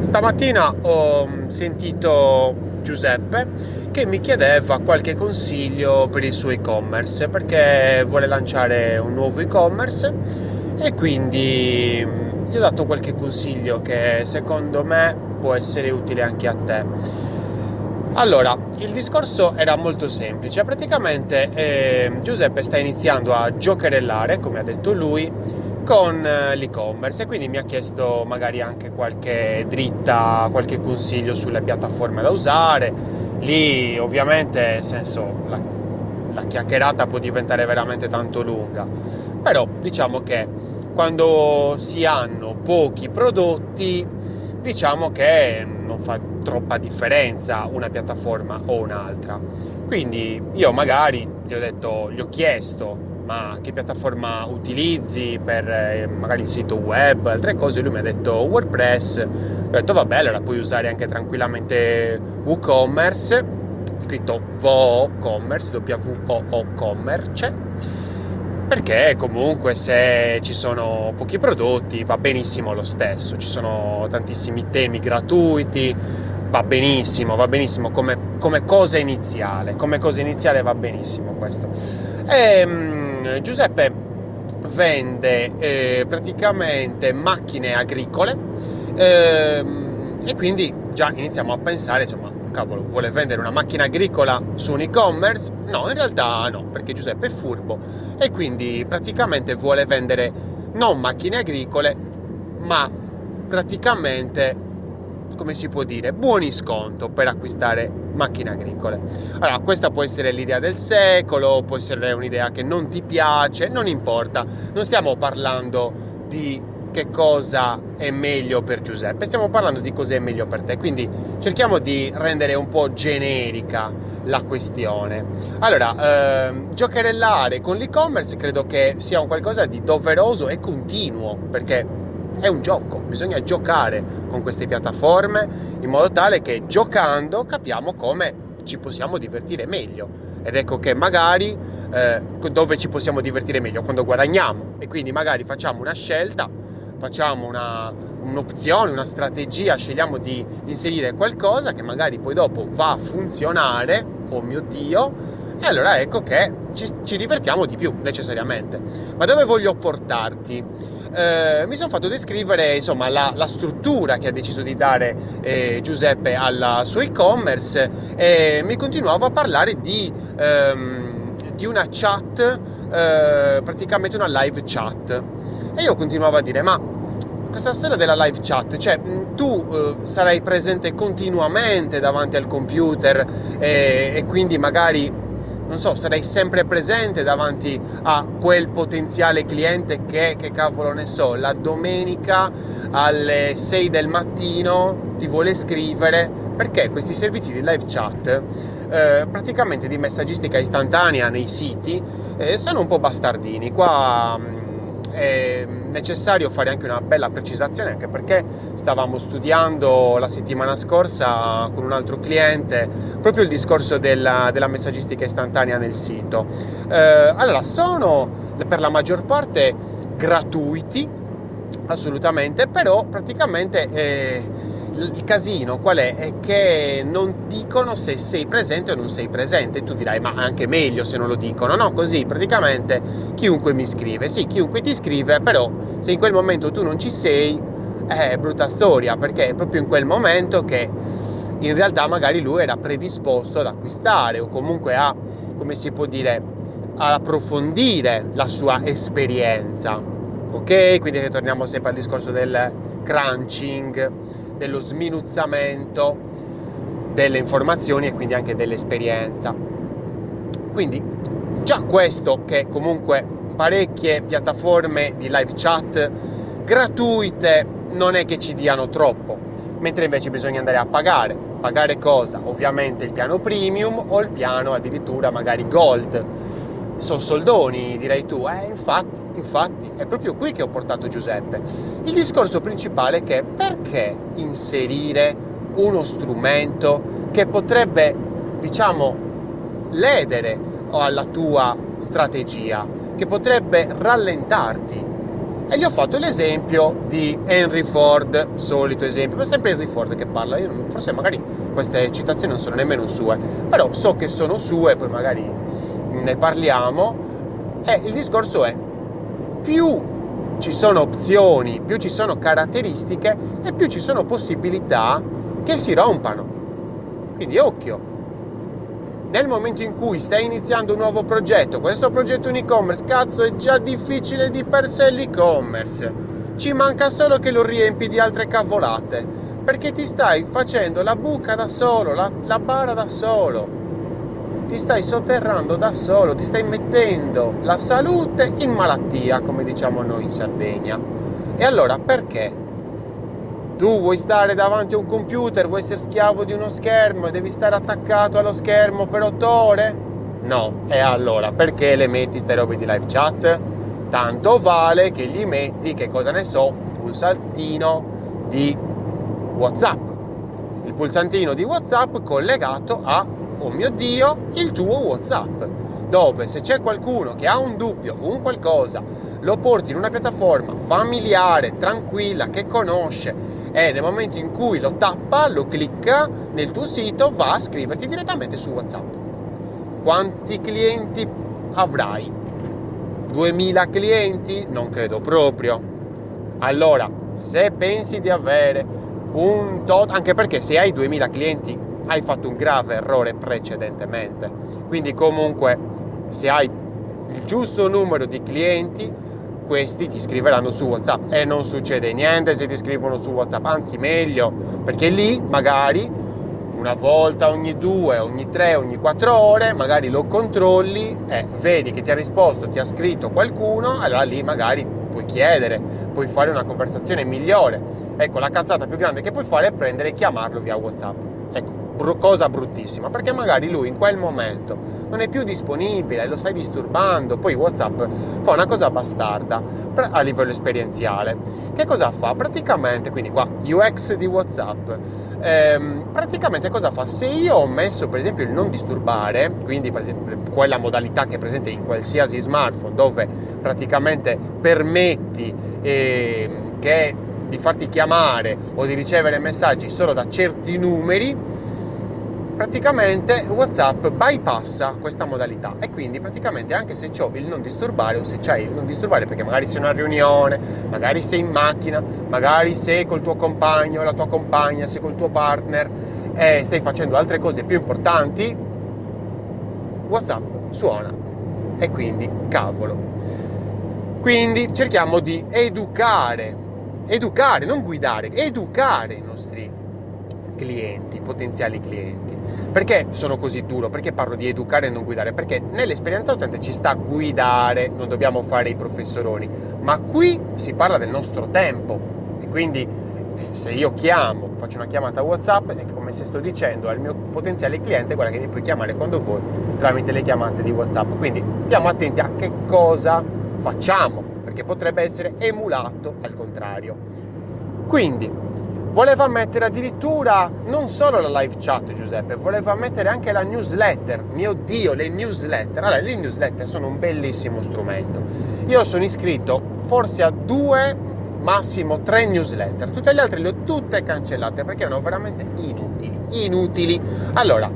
Stamattina ho sentito Giuseppe che mi chiedeva qualche consiglio per il suo e-commerce perché vuole lanciare un nuovo e-commerce e quindi gli ho dato qualche consiglio che secondo me può essere utile anche a te. Allora, il discorso era molto semplice, praticamente eh, Giuseppe sta iniziando a giocherellare, come ha detto lui, con eh, l'e-commerce e quindi mi ha chiesto magari anche qualche dritta, qualche consiglio sulle piattaforme da usare. Lì ovviamente, nel senso, la, la chiacchierata può diventare veramente tanto lunga, però diciamo che quando si hanno pochi prodotti, diciamo che non fa troppa differenza una piattaforma o un'altra. Quindi io magari gli ho detto, gli ho chiesto ma che piattaforma utilizzi per eh, magari il sito web, altre cose, lui mi ha detto WordPress, ho detto vabbè allora puoi usare anche tranquillamente WooCommerce, scritto WooCommerce, W-O-O Commerce, perché comunque se ci sono pochi prodotti va benissimo lo stesso, ci sono tantissimi temi gratuiti, va benissimo, va benissimo come, come cosa iniziale, come cosa iniziale va benissimo questo. E, ehm, Giuseppe vende eh, praticamente macchine agricole ehm, e quindi già iniziamo a pensare, insomma, cavolo, vuole vendere una macchina agricola su un e-commerce? No, in realtà no, perché Giuseppe è furbo e quindi praticamente vuole vendere non macchine agricole, ma praticamente come si può dire, buoni sconto per acquistare macchine agricole. Allora, questa può essere l'idea del secolo, può essere un'idea che non ti piace, non importa, non stiamo parlando di che cosa è meglio per Giuseppe, stiamo parlando di cosa è meglio per te, quindi cerchiamo di rendere un po' generica la questione. Allora, ehm, giocherellare con l'e-commerce credo che sia un qualcosa di doveroso e continuo, perché è un gioco, bisogna giocare con queste piattaforme in modo tale che giocando capiamo come ci possiamo divertire meglio. Ed ecco che magari eh, dove ci possiamo divertire meglio quando guadagniamo e quindi magari facciamo una scelta, facciamo una, un'opzione, una strategia, scegliamo di inserire qualcosa che magari poi dopo va a funzionare, oh mio Dio, e allora ecco che ci, ci divertiamo di più necessariamente. Ma dove voglio portarti? Eh, mi sono fatto descrivere insomma, la, la, struttura che ha deciso di dare eh, Giuseppe al suo e-commerce e mi continuavo a parlare di, ehm, di una chat, eh, praticamente una live chat. E io continuavo a dire, ma questa storia della live chat, cioè tu eh, sarai presente continuamente davanti al computer e, e quindi magari non so, sarei sempre presente davanti a quel potenziale cliente che, che cavolo ne so, la domenica alle 6 del mattino ti vuole scrivere, perché questi servizi di live chat, eh, praticamente di messaggistica istantanea nei siti, eh, sono un po' bastardini. Qua mm, è necessario fare anche una bella precisazione anche perché stavamo studiando la settimana scorsa con un altro cliente proprio il discorso della, della messaggistica istantanea nel sito. Eh, allora, sono per la maggior parte gratuiti, assolutamente, però praticamente... Eh, il casino qual è? È che non dicono se sei presente o non sei presente. Tu dirai, ma anche meglio se non lo dicono. No, così praticamente chiunque mi scrive. Sì, chiunque ti scrive, però se in quel momento tu non ci sei, è brutta storia, perché è proprio in quel momento che in realtà magari lui era predisposto ad acquistare o comunque a, come si può dire, ad approfondire la sua esperienza. Ok? Quindi torniamo sempre al discorso del crunching dello sminuzzamento delle informazioni e quindi anche dell'esperienza. Quindi già questo che comunque parecchie piattaforme di live chat gratuite non è che ci diano troppo, mentre invece bisogna andare a pagare. Pagare cosa? Ovviamente il piano premium o il piano addirittura magari gold. Sono soldoni, direi tu. Eh, infatti, Infatti è proprio qui che ho portato Giuseppe. Il discorso principale è che perché inserire uno strumento che potrebbe, diciamo, ledere alla tua strategia, che potrebbe rallentarti E gli ho fatto l'esempio di Henry Ford, solito esempio, è sempre Henry Ford che parla, Io, forse magari queste citazioni non sono nemmeno sue, però so che sono sue, poi magari ne parliamo. E il discorso è, più ci sono opzioni, più ci sono caratteristiche e più ci sono possibilità che si rompano. Quindi occhio, nel momento in cui stai iniziando un nuovo progetto, questo progetto un e-commerce, cazzo è già difficile di per sé l'e-commerce, ci manca solo che lo riempi di altre cavolate, perché ti stai facendo la buca da solo, la, la bara da solo, ti stai sotterrando da solo, ti stai mettendo la salute in malattia, come diciamo noi in Sardegna. E allora perché? Tu vuoi stare davanti a un computer, vuoi essere schiavo di uno schermo e devi stare attaccato allo schermo per otto ore? No, e allora perché le metti ste robe di live chat? Tanto vale che gli metti, che cosa ne so, un pulsantino di WhatsApp. Il pulsantino di WhatsApp collegato a, oh mio Dio, il tuo WhatsApp. Dove se c'è qualcuno che ha un dubbio, un qualcosa, lo porti in una piattaforma familiare, tranquilla, che conosce, e nel momento in cui lo tappa, lo clicca nel tuo sito, va a scriverti direttamente su WhatsApp. Quanti clienti avrai? 2000 clienti? Non credo proprio. Allora, se pensi di avere un tot, anche perché se hai 2000 clienti hai fatto un grave errore precedentemente. Quindi comunque se hai il giusto numero di clienti questi ti scriveranno su WhatsApp e non succede niente se ti scrivono su WhatsApp, anzi meglio, perché lì magari una volta ogni due, ogni tre, ogni quattro ore, magari lo controlli e vedi che ti ha risposto, ti ha scritto qualcuno, allora lì magari puoi chiedere, puoi fare una conversazione migliore. Ecco, la cazzata più grande che puoi fare è prendere e chiamarlo via WhatsApp. Br- cosa bruttissima, perché magari lui in quel momento non è più disponibile, lo stai disturbando, poi WhatsApp fa una cosa bastarda a livello esperienziale. Che cosa fa? Praticamente, quindi qua UX di WhatsApp, ehm, praticamente cosa fa? Se io ho messo per esempio il non disturbare, quindi per esempio quella modalità che è presente in qualsiasi smartphone dove praticamente permetti eh, che di farti chiamare o di ricevere messaggi solo da certi numeri, praticamente WhatsApp bypassa questa modalità e quindi praticamente anche se ho il non disturbare o se c'hai il non disturbare perché magari sei in una riunione, magari sei in macchina, magari sei col tuo compagno, la tua compagna, sei col tuo partner e stai facendo altre cose più importanti, WhatsApp suona e quindi cavolo. Quindi cerchiamo di educare, educare, non guidare, educare i nostri clienti, potenziali clienti. Perché sono così duro? Perché parlo di educare e non guidare? Perché nell'esperienza utente ci sta a guidare, non dobbiamo fare i professoroni, ma qui si parla del nostro tempo e quindi eh, se io chiamo, faccio una chiamata WhatsApp, è come se sto dicendo al mio potenziale cliente guarda che mi puoi chiamare quando vuoi tramite le chiamate di WhatsApp. Quindi stiamo attenti a che cosa facciamo, perché potrebbe essere emulato al contrario. Quindi Voleva mettere addirittura non solo la live chat Giuseppe, voleva mettere anche la newsletter. Mio Dio, le newsletter. Allora, le newsletter sono un bellissimo strumento. Io sono iscritto forse a due, massimo tre newsletter. Tutte le altre le ho tutte cancellate perché erano veramente inutili. Inutili. Allora,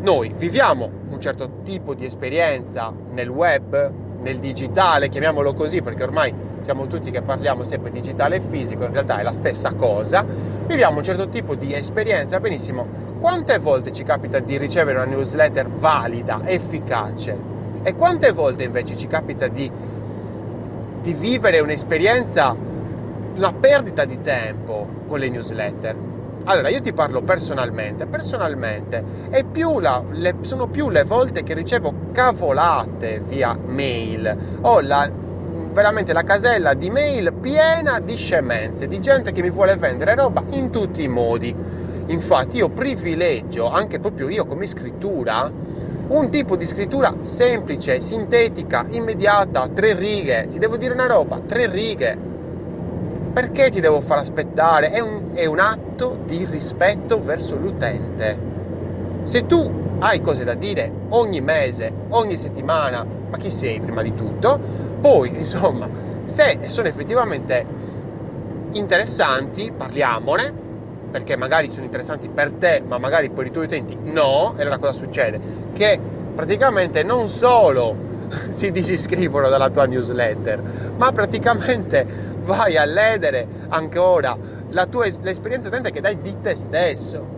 noi viviamo un certo tipo di esperienza nel web, nel digitale, chiamiamolo così perché ormai siamo tutti che parliamo sempre digitale e fisico, in realtà è la stessa cosa, viviamo un certo tipo di esperienza, benissimo, quante volte ci capita di ricevere una newsletter valida, efficace? E quante volte invece ci capita di, di vivere un'esperienza, una perdita di tempo con le newsletter? Allora, io ti parlo personalmente. Personalmente più la, le, sono più le volte che ricevo cavolate via mail. Ho la veramente la casella di mail piena di scemenze, di gente che mi vuole vendere roba in tutti i modi. Infatti io privilegio, anche proprio io come scrittura, un tipo di scrittura semplice, sintetica, immediata, tre righe. Ti devo dire una roba, tre righe. Perché ti devo far aspettare? È un, è un atto di rispetto verso l'utente. Se tu hai cose da dire ogni mese, ogni settimana, ma chi sei prima di tutto? Poi, insomma, Se sono effettivamente interessanti, parliamone, perché magari sono interessanti per te, ma magari per i tuoi utenti no, e allora cosa succede? Che praticamente non solo si disiscrivono dalla tua newsletter, ma praticamente vai a ledere ancora la tua, l'esperienza utente che dai di te stesso.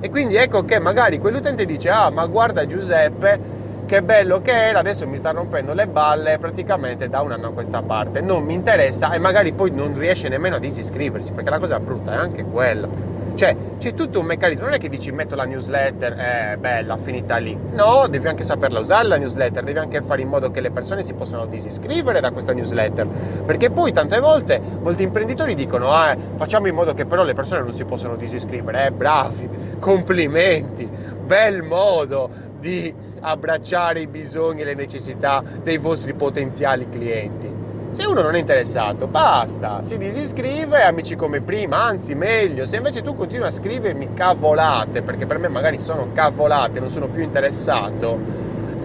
E quindi ecco che magari quell'utente dice, ah ma guarda Giuseppe, che bello che era, adesso mi sta rompendo le balle praticamente da un anno a questa parte, non mi interessa e magari poi non riesce nemmeno a disiscriversi, perché la cosa brutta è anche quella. Cioè, c'è tutto un meccanismo, non è che dici metto la newsletter, eh, bella, finita lì. No, devi anche saperla usare la newsletter, devi anche fare in modo che le persone si possano disiscrivere da questa newsletter. Perché poi tante volte molti imprenditori dicono, ah, facciamo in modo che però le persone non si possano disiscrivere. Eh, bravi, complimenti, bel modo di abbracciare i bisogni e le necessità dei vostri potenziali clienti. Se uno non è interessato, basta, si disiscrive, amici come prima, anzi meglio, se invece tu continui a scrivermi cavolate, perché per me magari sono cavolate, non sono più interessato,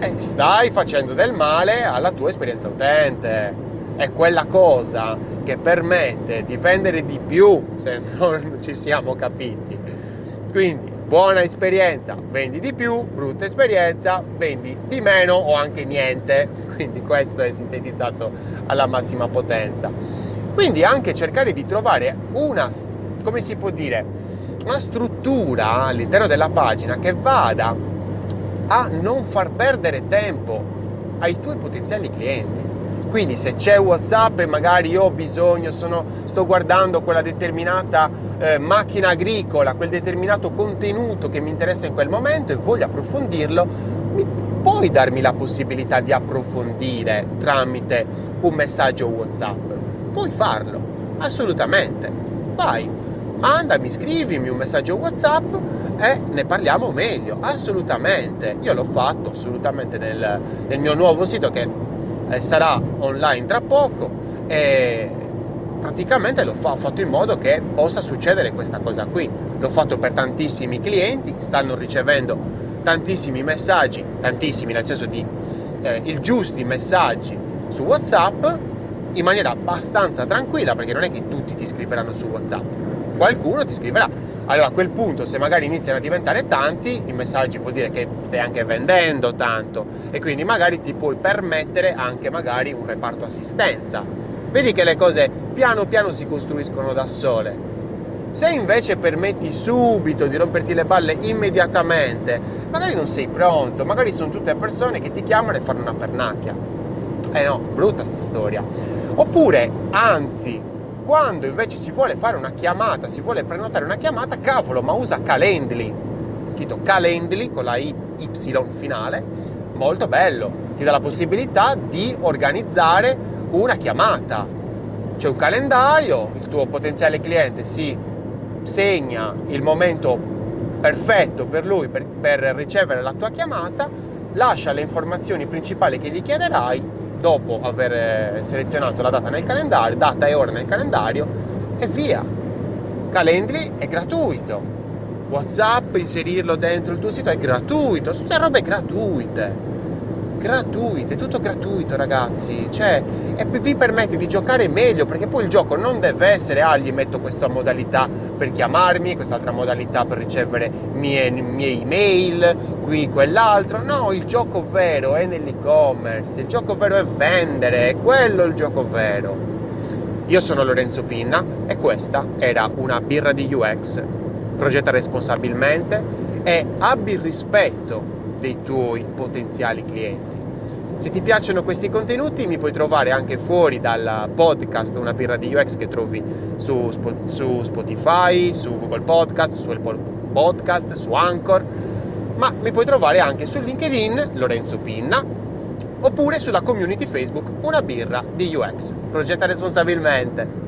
eh, stai facendo del male alla tua esperienza utente. È quella cosa che permette di vendere di più, se non ci siamo capiti. Quindi buona esperienza, vendi di più, brutta esperienza, vendi di meno o anche niente. Quindi questo è sintetizzato alla massima potenza. Quindi anche cercare di trovare una, come si può dire, una struttura all'interno della pagina che vada a non far perdere tempo ai tuoi potenziali clienti. Quindi se c'è WhatsApp e magari io ho bisogno, sono, sto guardando quella determinata eh, macchina agricola, quel determinato contenuto che mi interessa in quel momento e voglio approfondirlo, mi puoi darmi la possibilità di approfondire tramite un messaggio WhatsApp? Puoi farlo, assolutamente. Vai, mandami, scrivimi un messaggio WhatsApp e ne parliamo meglio, assolutamente. Io l'ho fatto assolutamente nel, nel mio nuovo sito che eh, sarà online tra poco e praticamente l'ho fa- fatto in modo che possa succedere questa cosa qui. L'ho fatto per tantissimi clienti, stanno ricevendo tantissimi messaggi, tantissimi nel senso di eh, il giusti messaggi su WhatsApp in maniera abbastanza tranquilla perché non è che tutti ti scriveranno su WhatsApp, qualcuno ti scriverà. Allora a quel punto se magari iniziano a diventare tanti, i messaggi vuol dire che stai anche vendendo tanto e quindi magari ti puoi permettere anche magari un reparto assistenza. Vedi che le cose piano piano si costruiscono da sole. Se invece permetti subito di romperti le balle immediatamente, magari non sei pronto, magari sono tutte persone che ti chiamano e fanno una pernacchia. Eh no, brutta sta storia. Oppure, anzi, quando invece si vuole fare una chiamata, si vuole prenotare una chiamata, cavolo, ma usa Calendly. Scritto Calendly con la Y finale, molto bello. Ti dà la possibilità di organizzare una chiamata. C'è un calendario, il tuo potenziale cliente si segna il momento perfetto per lui per, per ricevere la tua chiamata, lascia le informazioni principali che gli chiederai dopo aver selezionato la data nel calendario, data e ora nel calendario e via. Calendly è gratuito. WhatsApp, inserirlo dentro il tuo sito è gratuito, sono tutte robe gratuite gratuite, tutto gratuito ragazzi, cioè e vi permette di giocare meglio perché poi il gioco non deve essere ah gli metto questa modalità per chiamarmi, quest'altra modalità per ricevere mie, mie email, qui quell'altro, no, il gioco vero è nell'e-commerce, il gioco vero è vendere, è quello il gioco vero. Io sono Lorenzo Pinna e questa era una birra di UX, progetta responsabilmente e abbi rispetto dei tuoi potenziali clienti. Se ti piacciono questi contenuti mi puoi trovare anche fuori dal podcast Una birra di UX che trovi su, su Spotify, su Google Podcast, su Apple Podcast, su Anchor, ma mi puoi trovare anche su LinkedIn Lorenzo Pinna oppure sulla community Facebook Una birra di UX. Progetta responsabilmente.